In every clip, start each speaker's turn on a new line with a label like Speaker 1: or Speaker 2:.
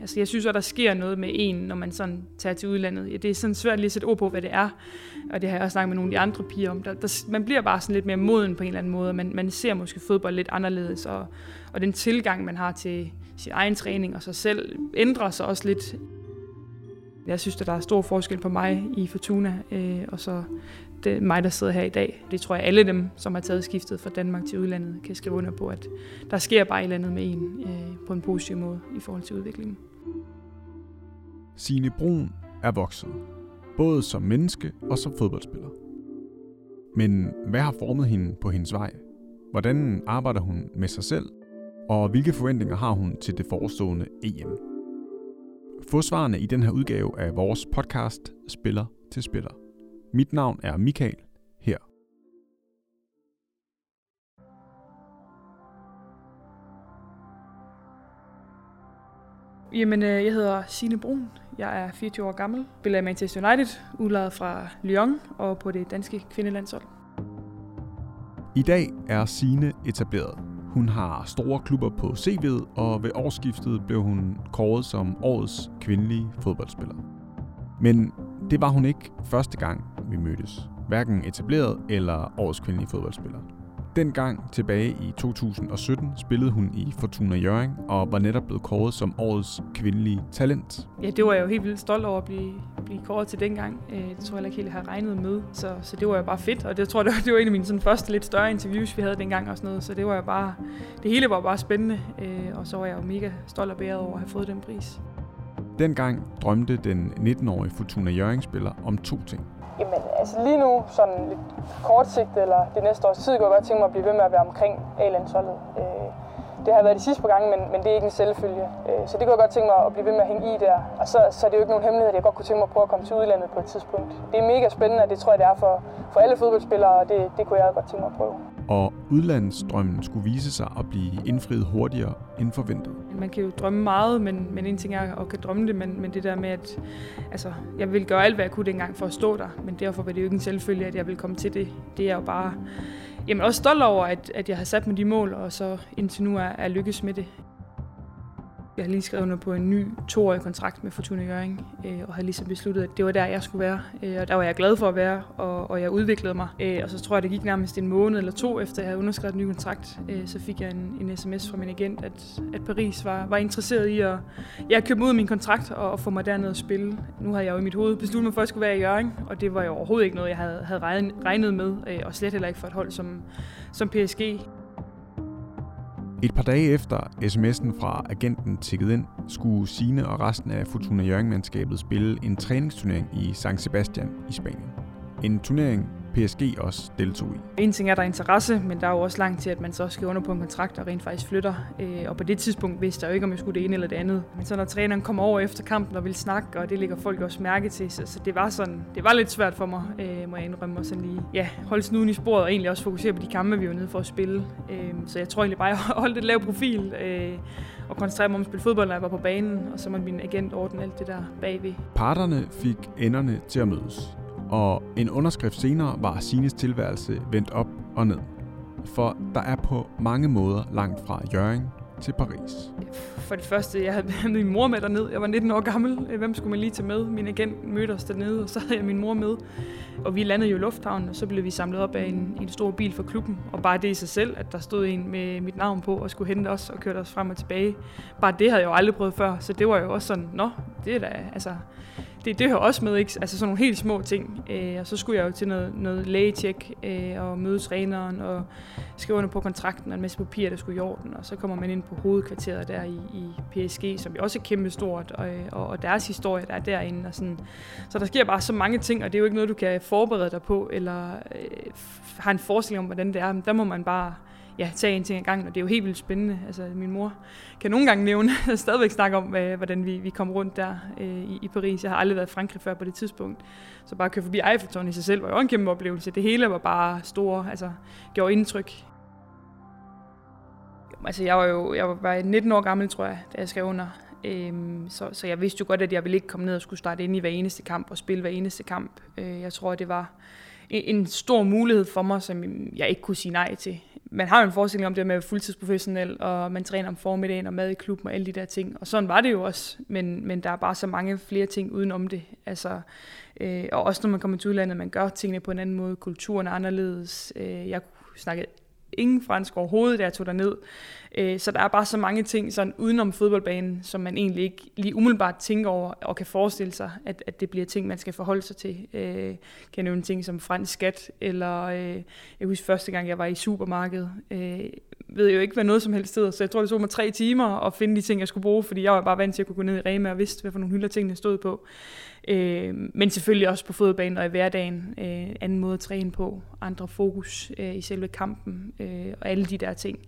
Speaker 1: Altså, jeg synes at der sker noget med en, når man sådan tager til udlandet. Ja, det er sådan svært lige at sætte ord på, hvad det er. Og det har jeg også snakket med nogle af de andre piger om. Der, der, man bliver bare sådan lidt mere moden på en eller anden måde. Man, man ser måske fodbold lidt anderledes. Og, og den tilgang, man har til sin egen træning og sig selv, ændrer sig også lidt. Jeg synes, at der er stor forskel på mig i Fortuna, øh, og så det er mig, der sidder her i dag. Det tror jeg, alle dem, som har taget skiftet fra Danmark til udlandet, kan skrive under på, at der sker bare et eller andet med en øh, på en positiv måde i forhold til udviklingen.
Speaker 2: Sine Brun er vokset, både som menneske og som fodboldspiller. Men hvad har formet hende på hendes vej? Hvordan arbejder hun med sig selv? Og hvilke forventninger har hun til det forestående EM? Få svarene i den her udgave af vores podcast Spiller til Spiller. Mit navn er Michael her.
Speaker 1: Jamen, øh, jeg hedder Signe Brun. Jeg er 24 år gammel. Spiller i Manchester United, udlejet fra Lyon og på det danske kvindelandshold.
Speaker 2: I dag er Signe etableret. Hun har store klubber på CV'et, og ved årsskiftet blev hun kåret som årets kvindelige fodboldspiller. Men det var hun ikke første gang, vi mødtes. Hverken etableret eller årets kvindelige fodboldspiller. Dengang tilbage i 2017 spillede hun i Fortuna Jørgen og var netop blevet kåret som årets kvindelige talent.
Speaker 1: Ja, det var jeg jo helt vildt stolt over at blive, blive kåret til dengang. Øh, det tror jeg ikke helt, jeg har regnet med, så, så det var jo bare fedt. Og det tror jeg, det var en af mine sådan, første lidt større interviews, vi havde dengang og sådan noget. Så det var jo bare, det hele var bare spændende, øh, og så var jeg jo mega stolt og bæret over at have fået den pris.
Speaker 2: Dengang drømte den 19-årige Fortuna Jørgen-spiller om to ting.
Speaker 1: Jamen, altså lige nu, sådan lidt kortsigtet, eller det næste års tid, kunne jeg godt tænke mig at blive ved med at være omkring A-landsholdet. Øh, det har været de sidste par gange, men, men det er ikke en selvfølge. Øh, så det kunne jeg godt tænke mig at blive ved med at hænge i der. Og så, så er det jo ikke nogen hemmelighed, at jeg godt kunne tænke mig at prøve at komme til udlandet på et tidspunkt. Det er mega spændende, og det tror jeg, det er for, for alle fodboldspillere, og det, det kunne jeg godt tænke mig at prøve.
Speaker 2: Og udlandsdrømmen skulle vise sig at blive indfriet hurtigere end forventet.
Speaker 1: Man kan jo drømme meget, men, men en ting er at kan drømme det, men, men det der med, at altså, jeg vil gøre alt, hvad jeg kunne dengang for at stå der, men derfor var det jo ikke en selvfølge, at jeg vil komme til det. Det er jo bare jamen også stolt over, at, at jeg har sat mig de mål, og så indtil nu er, er lykkes med det. Jeg har lige skrevet under på en ny toårig kontrakt med Fortuna Jørgen, øh, og har ligesom besluttet, at det var der, jeg skulle være. Øh, og der var jeg glad for at være, og, og jeg udviklede mig. Øh, og så tror jeg, det gik nærmest en måned eller to, efter jeg havde underskrevet en ny kontrakt. Øh, så fik jeg en, en sms fra min agent, at, at Paris var, var interesseret i at jeg købe ud af min kontrakt og, og få mig derned og spille. Nu havde jeg jo i mit hoved besluttet mig for, at jeg skulle være i Jørgen, og det var jo overhovedet ikke noget, jeg havde, havde regnet med, øh, og slet heller ikke for et hold som, som PSG.
Speaker 2: Et par dage efter sms'en fra agenten tikkede ind, skulle Sine og resten af Fortuna Jørgen-mandskabet spille en træningsturnering i San Sebastian i Spanien. En turnering, PSG også deltog i.
Speaker 1: En ting er, der er interesse, men der er jo også langt til, at man så skal under på en kontrakt og rent faktisk flytter. Øh, og på det tidspunkt vidste jeg jo ikke, om jeg skulle det ene eller det andet. Men så når træneren kom over efter kampen og ville snakke, og det ligger folk også mærke til, så, så det var sådan, det var lidt svært for mig, øh, må jeg indrømme, og sådan lige ja, holde snuden i sporet og egentlig også fokusere på de kampe, vi var nede for at spille. Øh, så jeg tror egentlig bare, at jeg holdt et lav profil og koncentrere mig om at spille fodbold, når jeg var på banen, og så må min agent ordne alt det der bagved.
Speaker 2: Parterne fik enderne til at mødes og en underskrift senere var Sines tilværelse vendt op og ned. For der er på mange måder langt fra Jørgen til Paris.
Speaker 1: For det første, jeg havde min mor med derned. Jeg var 19 år gammel. Hvem skulle man lige tage med? Min agent mødte os dernede, og så havde jeg min mor med. Og vi landede jo i lufthavnen, og så blev vi samlet op af en, en stor bil fra klubben. Og bare det i sig selv, at der stod en med mit navn på og skulle hente os og køre os frem og tilbage. Bare det havde jeg jo aldrig prøvet før, så det var jo også sådan, nå, det er da, altså, det, det hører også med, ikke? Altså sådan nogle helt små ting. Øh, og så skulle jeg jo til noget, noget lægetjek øh, og møde træneren og skrive under på kontrakten og en masse papirer, der skulle i orden. Og så kommer man ind på hovedkvarteret der i, i PSG, som jo også er kæmpestort, og, og, og deres historie, der er derinde. Og sådan. Så der sker bare så mange ting, og det er jo ikke noget, du kan forberede dig på, eller øh, har en forestilling om, hvordan det er. Men der må man bare ja, tage en ting ad gangen, og det er jo helt vildt spændende. Altså, min mor kan nogle gange nævne, stadigvæk snakke om, hvordan vi, vi kom rundt der øh, i, i Paris. Jeg har aldrig været i Frankrig før på det tidspunkt, så bare at køre forbi Eiffeltårnet i sig selv var jo en kæmpe oplevelse. Det hele var bare store, altså gjorde indtryk. Altså, jeg var jo jeg var 19 år gammel, tror jeg, da jeg skrev under. Øhm, så, så jeg vidste jo godt, at jeg ville ikke komme ned og skulle starte ind i hver eneste kamp og spille hver eneste kamp. Øh, jeg tror, det var en stor mulighed for mig, som jeg ikke kunne sige nej til. Man har jo en forestilling om det med at være fuldtidsprofessionel, og man træner om formiddagen og mad i klubben og alle de der ting. Og sådan var det jo også, men, men der er bare så mange flere ting udenom det. Altså, øh, og også når man kommer til udlandet, man gør tingene på en anden måde, kulturen er anderledes. Øh, jeg snakkede ingen fransk overhovedet, da jeg tog ned. Øh, så der er bare så mange ting sådan udenom fodboldbanen, som man egentlig ikke lige umiddelbart tænker over og kan forestille sig, at, at det bliver ting, man skal forholde sig til. Øh, kan nævne ting som fransk skat, eller øh, jeg husker første gang, jeg var i supermarkedet. Øh, ved jo ikke, hvad noget som helst hedder, så jeg tror, det tog mig tre timer at finde de ting, jeg skulle bruge, fordi jeg var bare vant til at kunne gå ned i Rema og vidste, hvad for nogle hylder tingene stod på. Øh, men selvfølgelig også på fodboldbanen og i hverdagen. Øh, anden måde at træne på, andre fokus øh, i selve kampen øh, og alle de der ting.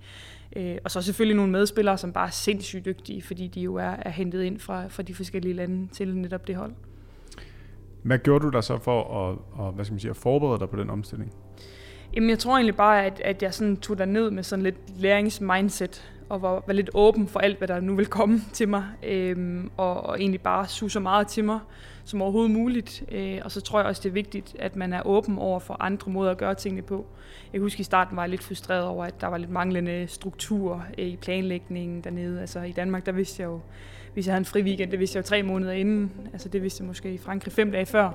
Speaker 1: Øh, og så selvfølgelig nogle medspillere, som bare er sindssygt dygtige, fordi de jo er, er hentet ind fra, fra de forskellige lande til netop det hold.
Speaker 2: Hvad gjorde du der så for at, at, hvad skal man sige, at forberede dig på den omstilling?
Speaker 1: Jamen, jeg tror egentlig bare, at, at jeg sådan tog der ned med sådan lidt læringsmindset, og var, var lidt åben for alt, hvad der nu vil komme til mig, øhm, og, og egentlig bare suge så meget til mig som overhovedet muligt. Øh, og så tror jeg også, det er vigtigt, at man er åben over for andre måder at gøre tingene på. Jeg husker i starten var jeg lidt frustreret over, at der var lidt manglende struktur øh, i planlægningen dernede. Altså i Danmark, der vidste jeg jo, hvis jeg havde en fri weekend, det vidste jeg jo tre måneder inden. Altså det vidste jeg måske i Frankrig fem dage før.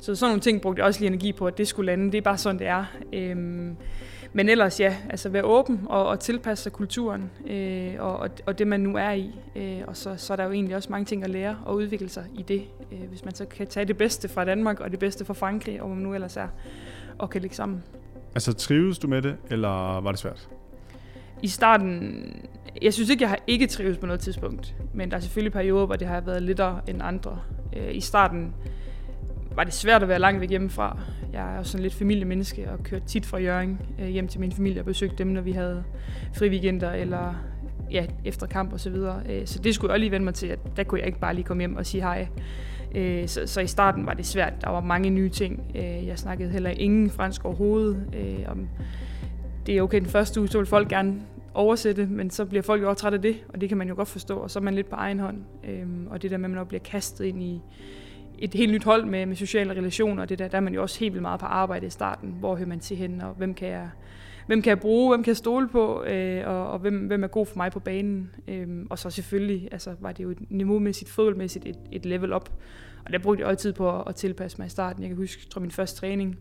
Speaker 1: Så sådan nogle ting brugte jeg også lige energi på, at det skulle lande. Det er bare sådan, det er. Øh, men ellers ja, altså være åben og, og tilpasse sig kulturen øh, og, og det, man nu er i. Øh, og så, så er der jo egentlig også mange ting at lære og udvikle sig i det. Øh, hvis man så kan tage det bedste fra Danmark og det bedste fra Frankrig, og hvor man nu ellers er, og kan lægge sammen.
Speaker 2: Altså trives du med det, eller var det svært?
Speaker 1: I starten, jeg synes ikke, jeg har ikke trives på noget tidspunkt, men der er selvfølgelig perioder, hvor det har været lidt end andre. Øh, I starten var det svært at være langt væk hjemmefra. Jeg er også sådan lidt familiemenneske og kørte tit fra Jørgen øh, hjem til min familie og besøgte dem, når vi havde fri weekender eller ja, efter kamp og så videre. Øh, så det skulle jeg også lige vende mig til, at der kunne jeg ikke bare lige komme hjem og sige hej. Øh, så, så i starten var det svært. Der var mange nye ting. Jeg snakkede heller ingen fransk overhovedet. Om det er okay den første uge, så vil folk gerne oversætte, men så bliver folk jo også trætte af det, og det kan man jo godt forstå, og så er man lidt på egen hånd. Og det der med, at man bliver kastet ind i, et helt nyt hold med, med sociale relationer, og det der, der er man jo også helt vildt meget på arbejde i starten. Hvor hører man til hen, og hvem kan jeg, hvem kan jeg bruge, hvem kan jeg stole på, øh, og, og hvem, hvem er god for mig på banen. Øh, og så selvfølgelig altså, var det jo et niveaumæssigt, fodboldmæssigt et, et level op. Og der brugte jeg også tid på at, at tilpasse mig i starten. Jeg kan huske, jeg tror min første træning,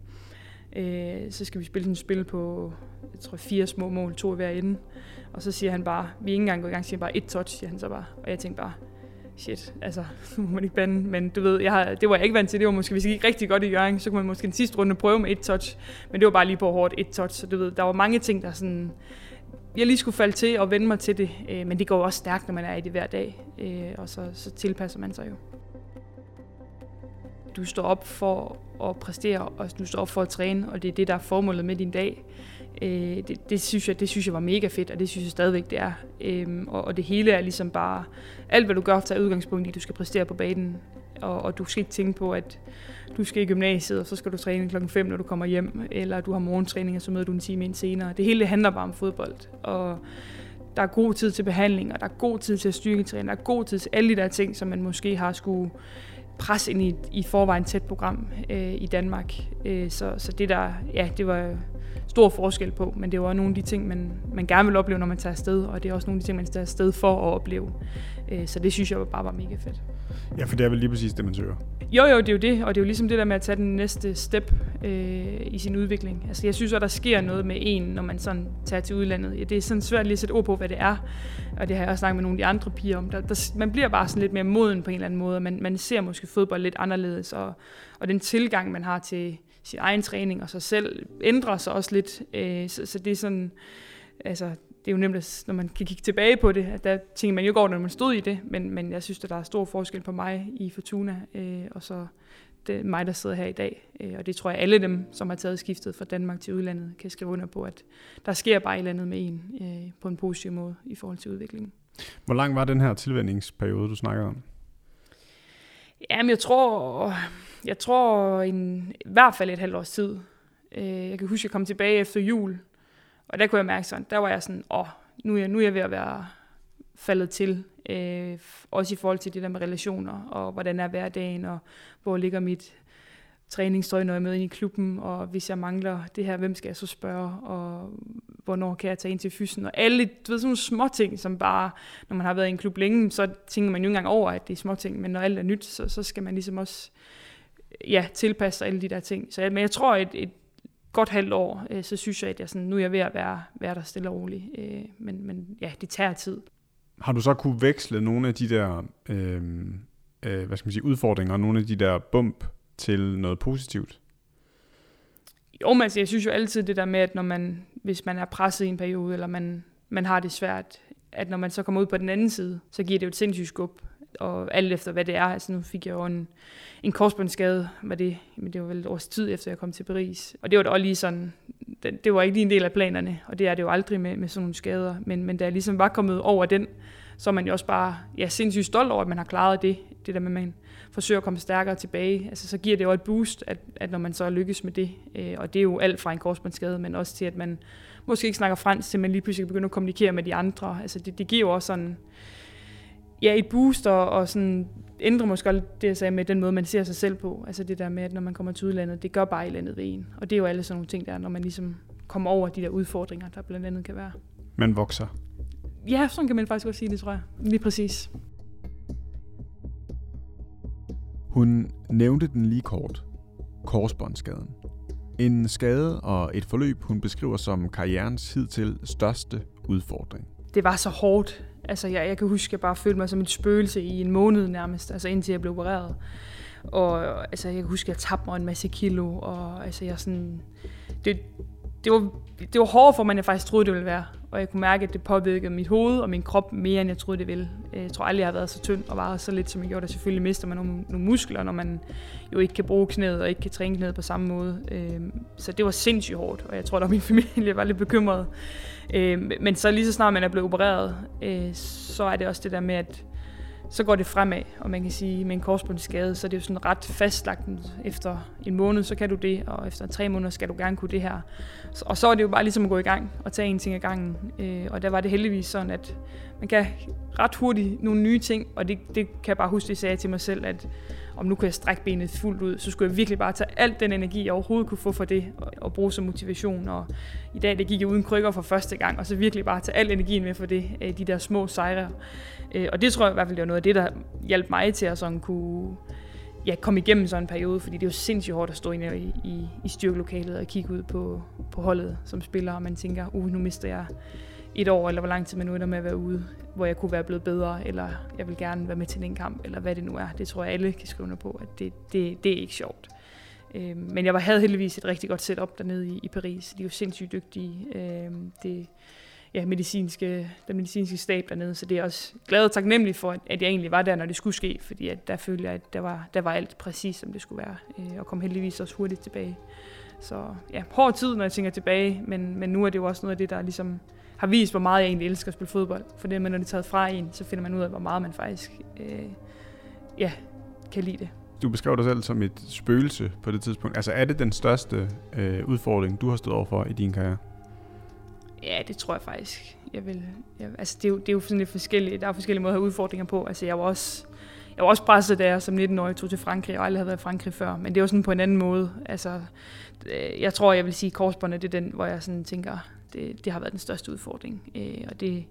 Speaker 1: øh, så skal vi spille sådan et spil på, jeg tror fire små mål, to i hver ende. Og så siger han bare, vi er ikke engang gået i gang, siger han bare et touch, siger han så bare. Og jeg tænkte bare, shit, altså, nu må man ikke bande, men du ved, jeg har, det var jeg ikke vant til, det var måske, hvis det gik rigtig godt i Jørgen, så kunne man måske den sidste runde prøve med et touch, men det var bare lige på hårdt et touch, så du ved, der var mange ting, der sådan, jeg lige skulle falde til og vende mig til det, øh, men det går også stærkt, når man er i det hver dag, øh, og så, så tilpasser man sig jo. Du står op for at præstere, og du står op for at træne, og det er det, der er formålet med din dag. Øh, det, det, synes jeg, det synes jeg var mega fedt, og det synes jeg stadigvæk, det er. Øh, og, og det hele er ligesom bare, alt hvad du gør, tager udgangspunkt i, du skal præstere på banen. Og, og du skal ikke tænke på, at du skal i gymnasiet, og så skal du træne klokken 5, når du kommer hjem, eller du har morgentræning, og så møder du en time ind senere. Det hele handler bare om fodbold. Og der er god tid til behandling, og der er god tid til at styrketræne, der er god tid til alle de der ting, som man måske har skulle presse ind i i forvejen tæt program øh, i Danmark. Øh, så, så det der, ja, det var stor forskel på, men det er jo også nogle af de ting, man, man gerne vil opleve, når man tager afsted, og det er også nogle af de ting, man tager afsted for at opleve. Øh, så det synes jeg bare var mega fedt.
Speaker 2: Ja, for det er vel lige præcis det, man søger.
Speaker 1: Jo, jo, det er jo det, og det er jo ligesom det der med at tage den næste step øh, i sin udvikling. Altså, jeg synes at der sker noget med en, når man sådan tager til udlandet. Ja, det er sådan svært lige at sætte ord på, hvad det er, og det har jeg også snakket med nogle af de andre piger om. Der, der, man bliver bare sådan lidt mere moden på en eller anden måde, og man, man ser måske fodbold lidt anderledes, og, og den tilgang, man har til, sin egen træning og sig selv ændrer sig også lidt. Øh, så, så det er sådan, altså, det er jo nemt, når man kan kigge tilbage på det, at der tænker man jo går, når man stod i det, men, men jeg synes, at der er stor forskel på mig i Fortuna, øh, og så det mig, der sidder her i dag. Øh, og det tror jeg, alle dem, som har taget skiftet fra Danmark til udlandet, kan skrive under på, at der sker bare et andet med en øh, på en positiv måde i forhold til udviklingen.
Speaker 2: Hvor lang var den her tilvændingsperiode, du snakker om?
Speaker 1: Jamen, jeg tror, jeg tror en, i hvert fald et halvt års tid. Øh, jeg kan huske, at jeg kom tilbage efter jul, og der kunne jeg mærke sådan, der var jeg sådan, åh, nu er jeg, nu er jeg ved at være faldet til. Øh, også i forhold til det der med relationer, og hvordan er hverdagen, og hvor ligger mit træningstøj, når jeg er med ind i klubben, og hvis jeg mangler det her, hvem skal jeg så spørge, og hvornår kan jeg tage ind til fysen, og alle, du ved, sådan nogle små ting, som bare, når man har været i en klub længe, så tænker man jo ikke engang over, at det er små ting, men når alt er nyt, så, så skal man ligesom også ja, tilpasse sig alle de der ting. Så jeg, men jeg tror, et, et godt halvt år, øh, så synes jeg, at jeg sådan, nu er jeg ved at være, være der stille og roligt. Øh, men, men ja, det tager tid.
Speaker 2: Har du så kunne veksle nogle af de der øh, øh, hvad skal man sige, udfordringer, nogle af de der bump til noget positivt?
Speaker 1: Jo, men altså, jeg synes jo altid det der med, at når man, hvis man er presset i en periode, eller man, man har det svært, at når man så kommer ud på den anden side, så giver det jo et sindssygt skub. Og alt efter, hvad det er. Altså, nu fik jeg jo en, en korsbåndsskade, var det, men det var vel et års tid efter, jeg kom til Paris. Og det var da også lige sådan, det, det var ikke lige en del af planerne, og det er det jo aldrig med, med sådan nogle skader. Men, men da jeg ligesom var kommet over den, så er man jo også bare ja, sindssygt stolt over, at man har klaret det. Det der med, at man forsøger at komme stærkere tilbage. Altså, så giver det jo et boost, at, at når man så lykkes med det. Øh, og det er jo alt fra en korsbåndsskade, men også til, at man måske ikke snakker fransk, til man lige pludselig begynder at kommunikere med de andre. Altså, det, det giver jo også sådan, ja, et boost og, og sådan ændrer måske også det, jeg sagde med den måde, man ser sig selv på. Altså det der med, at når man kommer til udlandet, det gør bare i landet ved en. Og det er jo alle sådan nogle ting der, når man ligesom kommer over de der udfordringer, der blandt andet kan være.
Speaker 2: Man vokser.
Speaker 1: Ja, sådan kan man faktisk godt sige det, tror jeg. Lige præcis.
Speaker 2: Hun nævnte den lige kort. Korsbåndsskaden. En skade og et forløb, hun beskriver som karrierens hidtil største udfordring.
Speaker 1: Det var så hårdt. Altså, jeg, jeg kan huske, at jeg bare følte mig som et spøgelse i en måned nærmest, altså indtil jeg blev opereret. Og altså, jeg kan huske, at jeg tabte mig en masse kilo, og altså, jeg sådan... Det, det var, det var hårdere for mig, end jeg faktisk troede, det ville være. Og jeg kunne mærke, at det påvirkede mit hoved og min krop mere, end jeg troede, det ville. Øh, jeg tror aldrig, jeg har været så tynd og varet så lidt, som jeg gjorde. Der selvfølgelig mister man nogle, nogle muskler, når man jo ikke kan bruge knæet og ikke kan træne knæet på samme måde. Øh, så det var sindssygt hårdt, og jeg tror, at min familie var lidt bekymret. Øh, men så lige så snart man er blevet opereret, så er det også det der med, at så går det fremad, og man kan sige, med en korsbåndsskade, så er det jo sådan ret fastlagt, efter en måned, så kan du det, og efter tre måneder skal du gerne kunne det her. Og så er det jo bare ligesom at gå i gang og tage en ting ad gangen. Øh, og der var det heldigvis sådan, at man kan ret hurtigt nogle nye ting, og det, det kan jeg bare huske, det sagde jeg til mig selv, at om nu kan jeg strække benet fuldt ud, så skulle jeg virkelig bare tage alt den energi, jeg overhovedet kunne få for det, og, og bruge som motivation. Og i dag, det gik jeg uden krykker for første gang, og så virkelig bare tage al energien med for det, øh, de der små sejre. Øh, og det tror jeg i hvert fald, det var noget af det, der hjalp mig til at sådan kunne ja, komme igennem sådan en periode, fordi det er jo sindssygt hårdt at stå inde i, i, i styrkelokalet og kigge ud på, på holdet som spiller, og man tænker, uh, nu mister jeg et år, eller hvor lang tid man nu ender med at være ude, hvor jeg kunne være blevet bedre, eller jeg vil gerne være med til en kamp, eller hvad det nu er. Det tror jeg, alle kan skrive under på, at det, det, det er ikke sjovt. Øh, men jeg havde heldigvis et rigtig godt setup dernede i, i Paris. De er jo sindssygt dygtige. Øh, det, ja, medicinske, den medicinske stab dernede, så det er også glad og taknemmelig for, at jeg egentlig var der, når det skulle ske, fordi at der følte jeg, at der var, der var alt præcis, som det skulle være, øh, og kom heldigvis også hurtigt tilbage. Så ja, hård tid, når jeg tænker tilbage, men, men nu er det jo også noget af det, der ligesom har vist, hvor meget jeg egentlig elsker at spille fodbold. For det, når det er taget fra en, så finder man ud af, hvor meget man faktisk øh, ja, kan lide det.
Speaker 2: Du beskrev dig selv som et spøgelse på det tidspunkt. Altså er det den største øh, udfordring, du har stået overfor i din karriere?
Speaker 1: Ja, det tror jeg faktisk. Jeg vil, jeg, altså, det, er jo, det er jo sådan lidt forskellige, der er forskellige måder at have udfordringer på. Altså, jeg var også, jeg var også presset, da jeg som 19-årig tog til Frankrig, og aldrig havde været i Frankrig før. Men det var sådan på en anden måde. Altså, øh, jeg tror, jeg vil sige, at korsbåndet det er den, hvor jeg sådan tænker, det, øh, det har været den største udfordring. Øh, og det,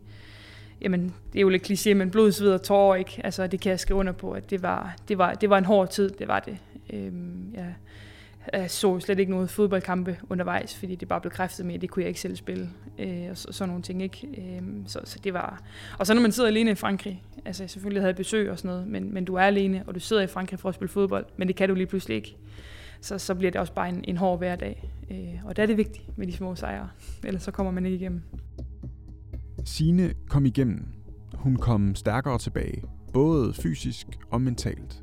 Speaker 1: jamen, det er jo lidt kliché, men blod, sved og tårer, ikke? Altså, det kan jeg skrive under på, at det var, det var, det var en hård tid, det var det. Øh, jeg, jeg så slet ikke noget fodboldkampe undervejs, fordi det bare blev kræftet med, at det kunne jeg ikke selv spille, øh, og så, sådan nogle ting, ikke? Øh, så, så det var... Og så når man sidder alene i Frankrig, altså selvfølgelig havde jeg besøg og sådan noget, men, men du er alene, og du sidder i Frankrig for at spille fodbold, men det kan du lige pludselig ikke. Så, så bliver det også bare en, en hård hverdag. Øh, og der er det vigtigt med de små sejre, ellers så kommer man ikke igennem.
Speaker 2: Sine kom igennem. Hun kom stærkere tilbage, både fysisk og mentalt.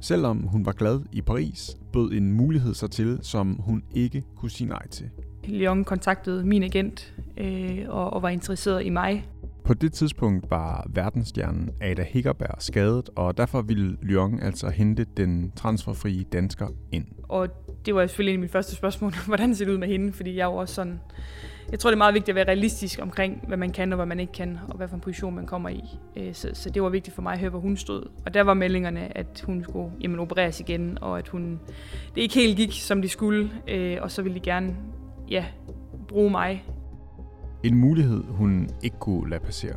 Speaker 2: Selvom hun var glad i Paris, bød en mulighed sig til, som hun ikke kunne sige nej til.
Speaker 1: Lyon kontaktede min agent øh, og, og var interesseret i mig.
Speaker 2: På det tidspunkt var verdensstjernen Ada Hickerberg skadet, og derfor ville Lyon altså hente den transferfrie dansker ind.
Speaker 1: Og det var selvfølgelig en af mine første spørgsmål, hvordan ser det ud med hende, fordi jeg er jo også sådan jeg tror, det er meget vigtigt at være realistisk omkring, hvad man kan og hvad man ikke kan, og hvad for en position man kommer i. Øh, så, så det var vigtigt for mig at høre, hvor hun stod. Og der var meldingerne, at hun skulle jamen, opereres igen, og at hun det ikke helt gik, som de skulle, øh, og så ville de gerne ja, bruge mig.
Speaker 2: En mulighed, hun ikke kunne lade passere.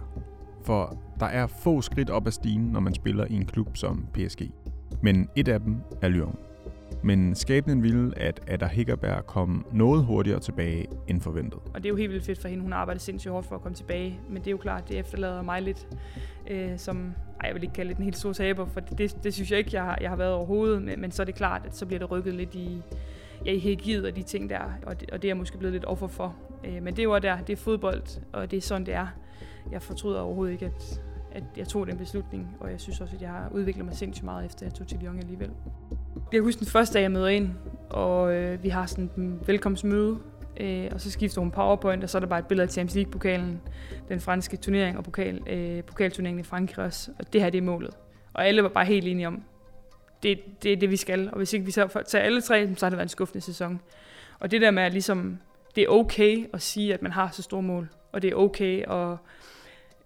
Speaker 2: For der er få skridt op ad stigen, når man spiller i en klub som PSG. Men et af dem er Lyon. Men skæbnen ville, at Ada Hickerberg kom noget hurtigere tilbage end forventet.
Speaker 1: Og det er jo helt vildt fedt for hende. Hun arbejder sindssygt hårdt for at komme tilbage. Men det er jo klart, det efterlader mig lidt øh, som, ej, jeg vil ikke kalde det en helt stor taber, for det, det, det synes jeg ikke, jeg har, jeg har været overhovedet. Men, men så er det klart, at så bliver det rykket lidt i, ja, i hierarkiet og de ting der, og det, og det er jeg måske blevet lidt offer for. Øh, men det var der, det er fodbold, og det er sådan, det er. Jeg fortryder overhovedet ikke, at, at jeg tog den beslutning, og jeg synes også, at jeg har udviklet mig sindssygt meget, efter jeg tog til Lyon alligevel. Jeg husker den første dag, jeg møder ind, og øh, vi har sådan en velkomstmøde, øh, og så skifter hun PowerPoint, og så er der bare et billede af Champions League-pokalen, den franske turnering og pokal, øh, pokalturneringen i Frankrig også, og det her det er målet. Og alle var bare helt enige om, det, det er det, vi skal, og hvis ikke vi så tager alle tre, så har det været en skuffende sæson. Og det der med, at ligesom, det er okay at sige, at man har så store mål, og det er okay at,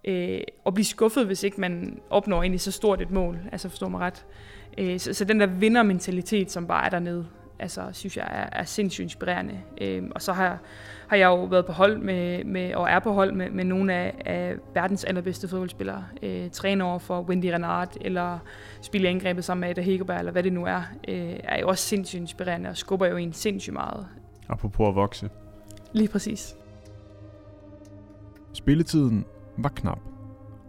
Speaker 1: øh, at blive skuffet, hvis ikke man opnår egentlig så stort et mål, altså forstår mig ret. Øh, så, så den der vindermentalitet, som bare er dernede, altså, synes jeg er, er sindssygt inspirerende. Øh, og så har, har jeg jo været på hold med, med og er på hold med, med nogle af, af verdens allerbedste fodboldspillere. Øh, træner over for Wendy Renard, eller spille angrebet sammen med Ada Hegerberg, eller hvad det nu er, øh, er jo også sindssygt inspirerende og skubber jo en sindssygt meget.
Speaker 2: Apropos at vokse.
Speaker 1: Lige præcis.
Speaker 2: Spilletiden var knap,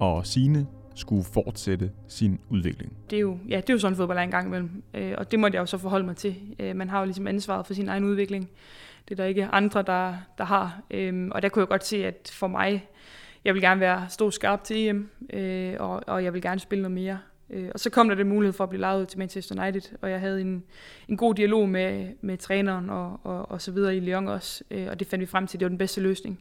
Speaker 2: og Sine skulle fortsætte sin udvikling.
Speaker 1: Det er jo, ja, det er jo sådan fodbold er en gang imellem, øh, og det måtte jeg jo så forholde mig til. Øh, man har jo ligesom ansvaret for sin egen udvikling. Det er der ikke andre, der, der har. Øh, og der kunne jeg godt se, at for mig, jeg vil gerne være stor skarp til EM, øh, og, og jeg vil gerne spille noget mere. Øh, og så kom der den mulighed for at blive lejet ud til Manchester United, og jeg havde en, en god dialog med, med træneren og, og, og så videre i Lyon også, øh, og det fandt vi frem til, at det var den bedste løsning.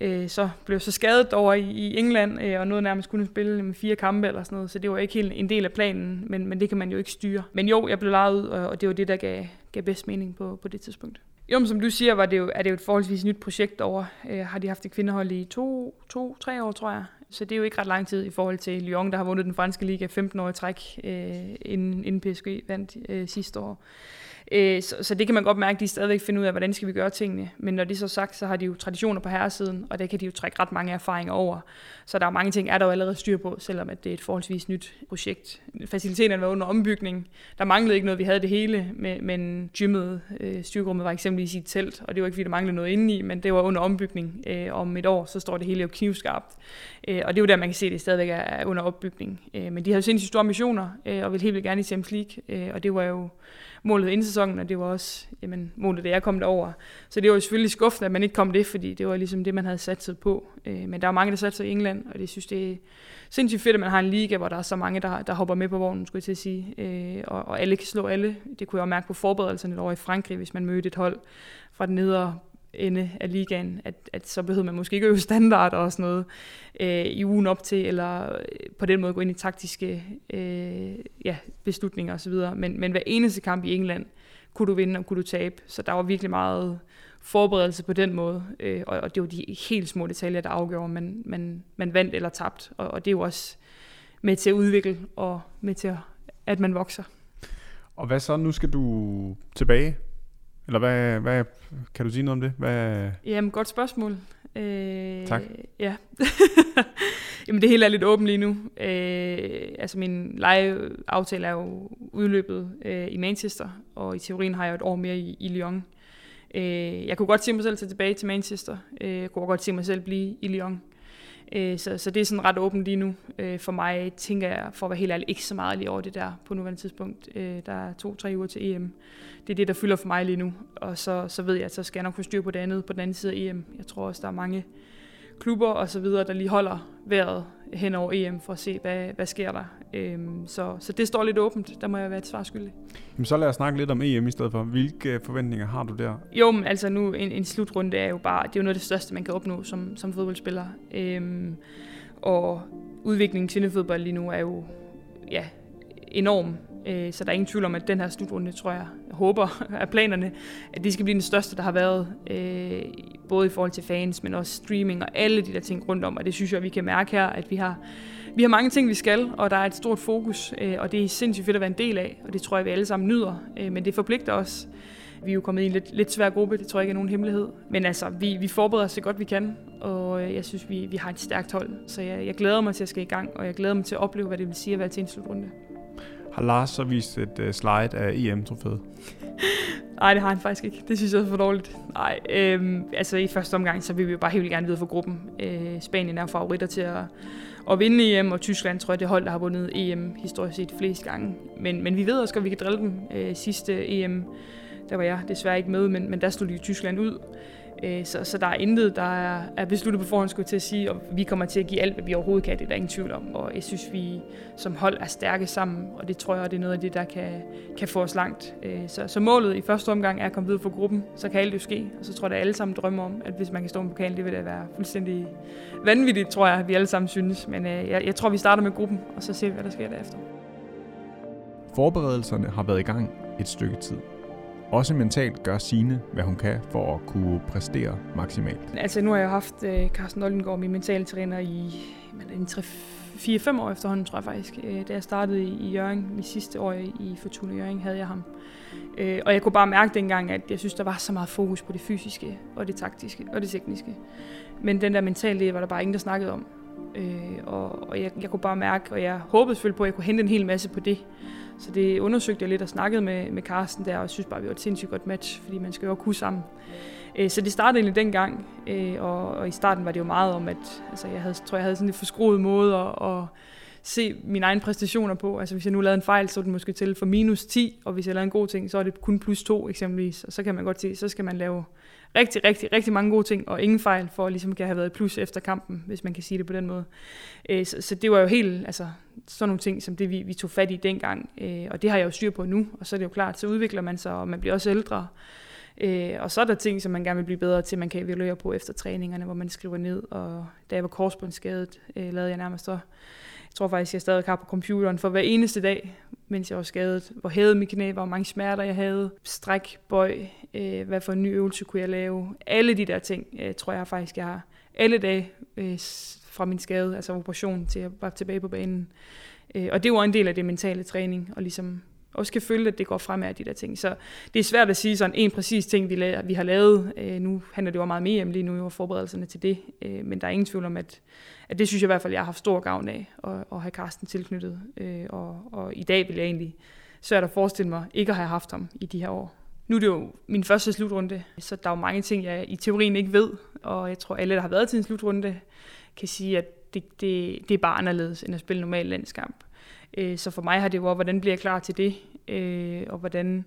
Speaker 1: Øh, så blev jeg så skadet over i, i England, øh, og nåede nærmest kun at spille med fire kampe eller sådan noget, så det var ikke helt en del af planen, men, men det kan man jo ikke styre. Men jo, jeg blev lejet ud, og, og det var det, der gav, gav bedst mening på, på det tidspunkt. Jo, men som du siger, var det jo, er det jo et forholdsvis nyt projekt over. Øh, har de haft et kvindehold i to, to, tre år, tror jeg. Så det er jo ikke ret lang tid i forhold til Lyon, der har vundet den franske liga 15 år i træk, øh, inden, inden PSG vandt øh, sidste år. Øh, så, så det kan man godt mærke, at de stadigvæk finder ud af, hvordan skal vi gøre tingene. Men når det er så sagt, så har de jo traditioner på herresiden, og der kan de jo trække ret mange erfaringer over. Så der er mange ting, er der jo allerede styr på, selvom at det er et forholdsvis nyt projekt. Faciliteterne var under ombygning. Der manglede ikke noget, vi havde det hele, men gymmet, øh, styrkerummet var eksempelvis i et telt, og det var ikke, fordi der manglede noget indeni, men det var under ombygning. Øh, om et år, så står det hele jo knivskarpt. Øh, og det er jo der, man kan se, at det stadigvæk er under opbygning. Øh, men de har sindssygt store ambitioner, øh, og vil helt vildt gerne i Champions League, øh, og det var jo målet inden sæsonen, og det var også jamen, målet, da jeg kom derover. Så det var jo selvfølgelig skuffende, at man ikke kom det, fordi det var ligesom det, man havde satset på. Øh, men der er mange, der satser i England, og det synes, det er sindssygt fedt, at man har en liga, hvor der er så mange, der, der hopper med på vognen, skulle jeg til at sige. Øh, og, og alle kan slå alle. Det kunne jeg også mærke på forberedelserne over i Frankrig, hvis man mødte et hold fra den nedre ende af ligaen, at, at så behøver man måske ikke øve standard og sådan noget øh, i ugen op til, eller øh, på den måde gå ind i taktiske øh, ja, beslutninger osv. Men, men hver eneste kamp i England kunne du vinde og kunne du tabe, så der var virkelig meget forberedelse på den måde, øh, og, og det var de helt små detaljer, der afgjorde, om man, man, man vandt eller tabt, og, og det er jo også med til at udvikle og med til, at, at man vokser.
Speaker 2: Og hvad så? Nu skal du tilbage eller hvad, hvad, kan du sige noget om det? Hvad...
Speaker 1: Jamen, godt spørgsmål.
Speaker 2: Øh, tak.
Speaker 1: Ja. Jamen, det hele er lidt åbent lige nu. Øh, altså, min lejeaftale er jo udløbet øh, i Manchester, og i teorien har jeg et år mere i, i Lyon. Øh, jeg kunne godt se mig selv tage tilbage til Manchester. Øh, jeg kunne godt se mig selv blive i Lyon. Øh, så, så det er sådan ret åbent lige nu. Øh, for mig tænker jeg, for at være helt ærlig, ikke så meget lige over det der på nuværende tidspunkt. Øh, der er to-tre uger til EM. Det er det, der fylder for mig lige nu. Og så, så ved jeg, at så skal jeg nok få styr på det andet på den anden side af EM. Jeg tror også, der er mange klubber og så videre, der lige holder vejret hen over EM for at se, hvad, hvad sker der. Øhm, så, så det står lidt åbent. Der må jeg være et svar skyldig.
Speaker 2: Jamen, så lad os snakke lidt om EM i stedet for. Hvilke forventninger har du der?
Speaker 1: Jo, men altså nu en, en slutrunde er jo bare, det er jo noget af det største, man kan opnå som, som fodboldspiller. Øhm, og udviklingen til fodbold lige nu er jo ja, enorm. Øh, så der er ingen tvivl om, at den her slutrunde, tror jeg, jeg håber, at planerne, at det skal blive den største, der har været, øh, både i forhold til fans, men også streaming og alle de der ting rundt om. Og det synes jeg, vi kan mærke her, at vi har, vi har mange ting, vi skal, og der er et stort fokus, øh, og det er sindssygt fedt at være en del af, og det tror jeg, vi alle sammen nyder. Øh, men det forpligter os. Vi er jo kommet i en lidt, lidt svær gruppe, det tror jeg ikke er nogen hemmelighed. Men altså, vi, vi forbereder os så godt vi kan, og jeg synes, vi, vi har et stærkt hold. Så jeg, jeg glæder mig til at skal i gang, og jeg glæder mig til at opleve, hvad det vil sige at være til en slutrunde.
Speaker 2: Har Lars så vist et uh, slide af EM-trofæet?
Speaker 1: Nej, det har han faktisk ikke. Det synes jeg er for dårligt. Nej, øhm, altså i første omgang, så vil vi jo bare helt gerne videre for gruppen. Øh, Spanien er favoritter til at, at vinde EM, og Tyskland tror jeg, det hold, der har vundet EM historisk set flest gange. Men, men vi ved også at vi kan drille dem. Øh, sidste EM, der var jeg desværre ikke med, men, men der stod lige Tyskland ud. Øh, så, så der er intet, der er, er besluttet på forhånd, skulle til at sige, og vi kommer til at give alt, hvad vi overhovedet kan, det er der ingen tvivl om. Og jeg synes, vi som hold er stærke sammen, og det tror jeg, det er noget af det, der kan, kan få os langt. Øh, så, så målet i første omgang er at komme videre for gruppen, så kan alt jo ske. Og så tror jeg, at alle sammen drømmer om, at hvis man kan stå med pokalen, det vil da være fuldstændig vanvittigt, tror jeg, vi alle sammen synes. Men øh, jeg, jeg tror, vi starter med gruppen, og så ser vi, hvad der sker derefter.
Speaker 2: Forberedelserne har været i gang et stykke tid. Også mentalt gør Sine, hvad hun kan for at kunne præstere maksimalt.
Speaker 1: Altså nu har jeg haft uh, Carsten Oldengård, min mentale træner, i 4-5 år efterhånden, tror jeg faktisk. Uh, da jeg startede i, i Jørgen, mit sidste år i Fortuna Jørgen, havde jeg ham. Uh, og jeg kunne bare mærke dengang, at jeg synes, der var så meget fokus på det fysiske, og det taktiske, og det tekniske. Men den der mentale del var der bare ingen, der snakkede om. Øh, og og jeg, jeg kunne bare mærke, og jeg håbede selvfølgelig på, at jeg kunne hente en hel masse på det. Så det undersøgte jeg lidt og snakkede med, med Carsten der, og jeg synes bare, vi var et sindssygt godt match, fordi man skal jo kunne sammen. Øh, så det startede egentlig dengang, øh, og, og i starten var det jo meget om, at altså, jeg havde, tror, jeg havde sådan en forskruet måde at, at se mine egne præstationer på. Altså hvis jeg nu lavede en fejl, så er det måske til for minus 10, og hvis jeg lavede en god ting, så er det kun plus 2 eksempelvis. Og så kan man godt se, så skal man lave rigtig, rigtig, rigtig mange gode ting, og ingen fejl, for at ligesom kan have været plus efter kampen, hvis man kan sige det på den måde. Øh, så, så det var jo helt, altså sådan nogle ting, som det vi, vi tog fat i dengang, øh, og det har jeg jo styr på nu, og så er det jo klart, så udvikler man sig, og man bliver også ældre, Øh, og så er der ting, som man gerne vil blive bedre til, man kan evaluere på efter træningerne, hvor man skriver ned. Og da jeg var korsbåndsskadet, øh, lavede jeg nærmest så jeg tror faktisk, jeg stadig har på computeren for hver eneste dag, mens jeg var skadet. Hvor hævede mit knæ, hvor mange smerter jeg havde, stræk, bøj, øh, hvad for en ny øvelse kunne jeg lave. Alle de der ting, øh, tror jeg faktisk, jeg har alle dage øh, fra min skade, altså operation, til at være tilbage på banen. Øh, og det var en del af det mentale træning, og ligesom også kan føle, at det går fremad de der ting. Så det er svært at sige sådan en præcis ting, vi, la- vi har lavet. Øh, nu handler det jo meget mere om lige nu, og forberedelserne til det. Øh, men der er ingen tvivl om, at, at det synes jeg i hvert fald, jeg har haft stor gavn af, at, at have Karsten tilknyttet. Øh, og, og i dag vil jeg egentlig svært at forestille mig ikke at have haft ham i de her år. Nu er det jo min første slutrunde, så der er jo mange ting, jeg i teorien ikke ved, og jeg tror, alle, der har været til en slutrunde, kan sige, at det, det, det er bare anderledes, end at spille normal landskamp. Øh, så for mig har det jo hvordan bliver jeg klar til det, øh, og hvordan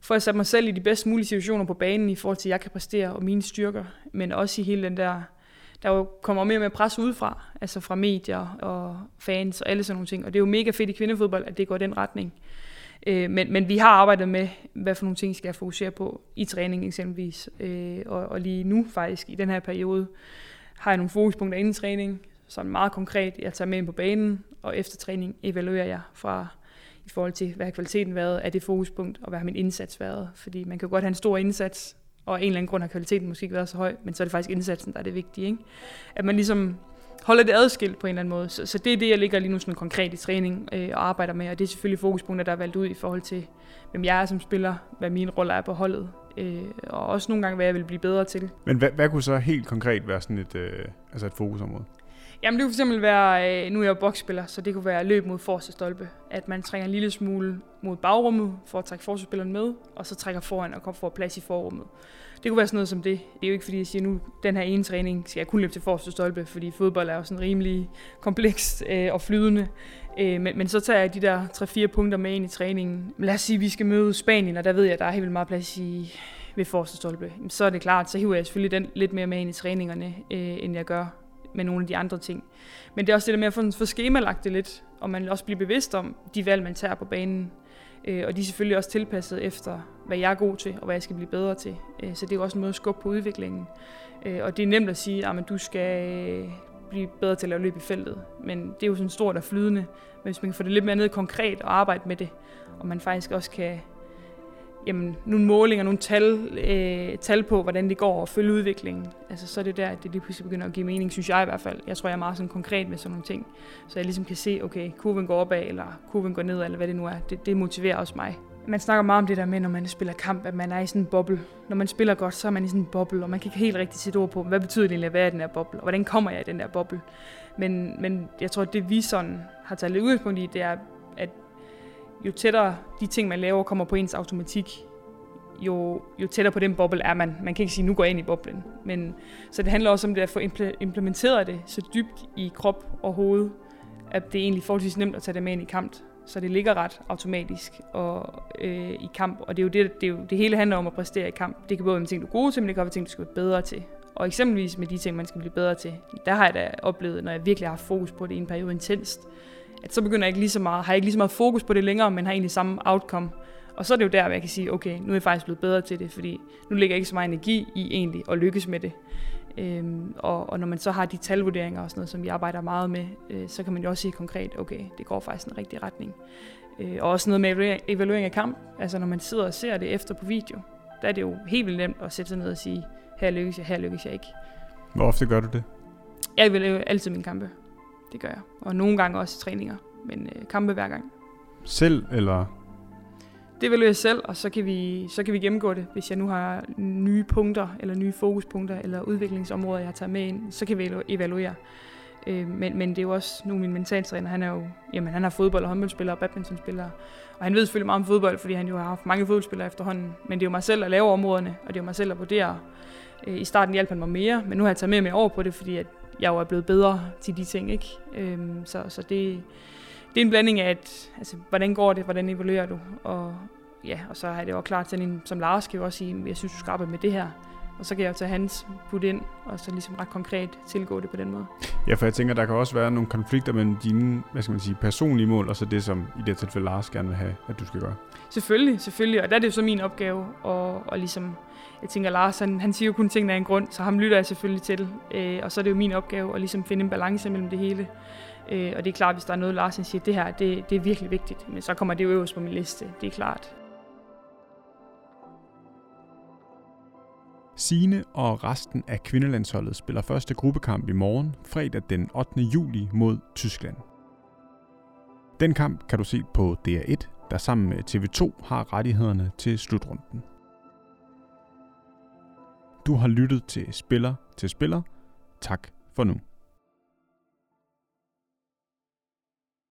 Speaker 1: får jeg sat mig selv i de bedst mulige situationer på banen i forhold til, at jeg kan præstere og mine styrker, men også i hele den der, der jo kommer mere med pres udefra, altså fra medier og fans og alle sådan nogle ting, og det er jo mega fedt i kvindefodbold, at det går i den retning. Øh, men, men vi har arbejdet med, hvad for nogle ting skal jeg fokusere på i træning eksempelvis, øh, og, og lige nu faktisk i den her periode har jeg nogle fokuspunkter inden træning, sådan meget konkret, jeg tager med ind på banen, og efter træning evaluerer jeg fra i forhold til, hvad har kvaliteten været, er det fokuspunkt, og hvad har min indsats været. Fordi man kan godt have en stor indsats, og af en eller anden grund har kvaliteten måske ikke været så høj, men så er det faktisk indsatsen, der er det vigtige. Ikke? At man ligesom holder det adskilt på en eller anden måde. Så, så det er det, jeg ligger lige nu sådan konkret i træning øh, og arbejder med, og det er selvfølgelig fokuspunkter, der er valgt ud i forhold til, hvem jeg er som spiller, hvad mine roller er på holdet, øh, og også nogle gange, hvad jeg vil blive bedre til.
Speaker 2: Men hvad, hvad kunne så helt konkret være sådan et, øh, altså et fokusområde?
Speaker 1: Jamen det kunne fx være, øh, nu er jeg jo boksspiller, så det kunne være løb mod forreste stolpe. At man trænger en lille smule mod bagrummet for at trække forsvarsspilleren med, og så trækker foran og kommer for plads i forrummet. Det kunne være sådan noget som det. Det er jo ikke fordi, jeg siger, nu den her ene træning skal jeg kun løbe til forreste stolpe, fordi fodbold er jo sådan rimelig komplekst øh, og flydende. Øh, men, men så tager jeg de der 3-4 punkter med ind i træningen. Lad os sige, at vi skal møde Spanien, og der ved jeg, at der er helt vildt meget plads i ved forreste stolpe. Så er det klart, så hiver jeg selvfølgelig den lidt mere med ind i træningerne, øh, end jeg gør med nogle af de andre ting. Men det er også det der med at få, få skemalagt det lidt, og man også blive bevidst om de valg, man tager på banen. Øh, og de er selvfølgelig også tilpasset efter, hvad jeg er god til, og hvad jeg skal blive bedre til. Øh, så det er jo også en måde at skubbe på udviklingen. Øh, og det er nemt at sige, ah, at du skal øh, blive bedre til at lave løb i feltet. Men det er jo sådan stort og flydende. Men hvis man kan få det lidt mere ned konkret og arbejde med det, og man faktisk også kan jamen, nogle målinger, nogle tal, øh, tal på, hvordan det går og følge udviklingen. Altså, så er det der, at det lige pludselig begynder at give mening, synes jeg i hvert fald. Jeg tror, jeg er meget sådan konkret med sådan nogle ting. Så jeg ligesom kan se, okay, kurven går opad, eller kurven går ned, eller hvad det nu er. Det, det motiverer også mig. Man snakker meget om det der med, når man spiller kamp, at man er i sådan en boble. Når man spiller godt, så er man i sådan en boble, og man kan ikke helt rigtig sætte ord på, hvad betyder det egentlig at være i den her boble, og hvordan kommer jeg i den der boble. Men, men jeg tror, at det vi sådan har taget lidt udgangspunkt i, det er, at jo tættere de ting, man laver, kommer på ens automatik, jo, jo tættere på den boble er man. Man kan ikke sige, nu går jeg ind i boblen. Men, så det handler også om det at få implementeret det så dybt i krop og hoved, at det er egentlig forholdsvis nemt at tage det med ind i kamp. Så det ligger ret automatisk og, øh, i kamp. Og det er, jo det, det er jo det hele handler om at præstere i kamp. Det kan både være ting, du er gode til, men det kan også være ting, du skal være bedre til. Og eksempelvis med de ting, man skal blive bedre til, der har jeg da oplevet, når jeg virkelig har fokus på det i en periode intenst, at så begynder jeg ikke lige så meget, har jeg ikke lige så meget fokus på det længere, men har egentlig samme outcome. Og så er det jo der, hvor jeg kan sige, okay, nu er jeg faktisk blevet bedre til det, fordi nu ligger jeg ikke så meget energi i egentlig at lykkes med det. Øhm, og, og når man så har de talvurderinger og sådan noget, som vi arbejder meget med, øh, så kan man jo også sige konkret, okay, det går faktisk i den rigtige retning. Øh, og også noget med evaluering af kamp. Altså når man sidder og ser det efter på video, der er det jo helt vildt nemt at sætte sig ned og sige, her lykkes jeg, her lykkes jeg ikke.
Speaker 2: Hvor ofte gør du det?
Speaker 1: Jeg vil altid mine kampe. Det gør jeg. Og nogle gange også træninger, men øh, kampe hver gang.
Speaker 2: Selv eller
Speaker 1: det vil jeg selv, og så kan, vi, så kan vi gennemgå det. Hvis jeg nu har nye punkter, eller nye fokuspunkter, eller udviklingsområder, jeg har taget med ind, så kan vi evaluere. Øh, men, men det er jo også nu min mentaltræner, han er jo, jamen han har fodbold- og håndboldspiller og badmintonspillere. Og han ved selvfølgelig meget om fodbold, fordi han jo har haft mange fodboldspillere efterhånden. Men det er jo mig selv, der laver områderne, og det er jo mig selv, der vurderer. Øh, I starten hjalp han mig mere, men nu har jeg taget mere med over på det, fordi at jeg jo er blevet bedre til de ting. Ikke? Øh, så, så det, det er en blanding af, at, altså, hvordan går det, hvordan evaluerer du, og, ja, og så er det jo klart, sådan en som Lars kan jo også sige, jeg synes, du skal arbejde med det her, og så kan jeg jo tage hans put ind, og så ligesom ret konkret tilgå det på den måde.
Speaker 2: Ja, for jeg tænker, der kan også være nogle konflikter mellem dine, hvad skal man sige, personlige mål, og så det, som i det tilfælde Lars gerne vil have, at du skal gøre.
Speaker 1: Selvfølgelig, selvfølgelig, og der er det jo så min opgave, og, og ligesom, jeg tænker, Lars, han, han siger jo kun tingene af en grund, så ham lytter jeg selvfølgelig til, øh, og så er det jo min opgave at ligesom finde en balance mellem det hele. Øh, og det er klart, hvis der er noget, Lars siger, det her, det, det er virkelig vigtigt. Men så kommer det jo øverst på min liste, det er klart.
Speaker 2: Sine og resten af kvindelandsholdet spiller første gruppekamp i morgen, fredag den 8. juli mod Tyskland. Den kamp kan du se på DR1, der sammen med TV2 har rettighederne til slutrunden. Du har lyttet til Spiller til Spiller. Tak for nu.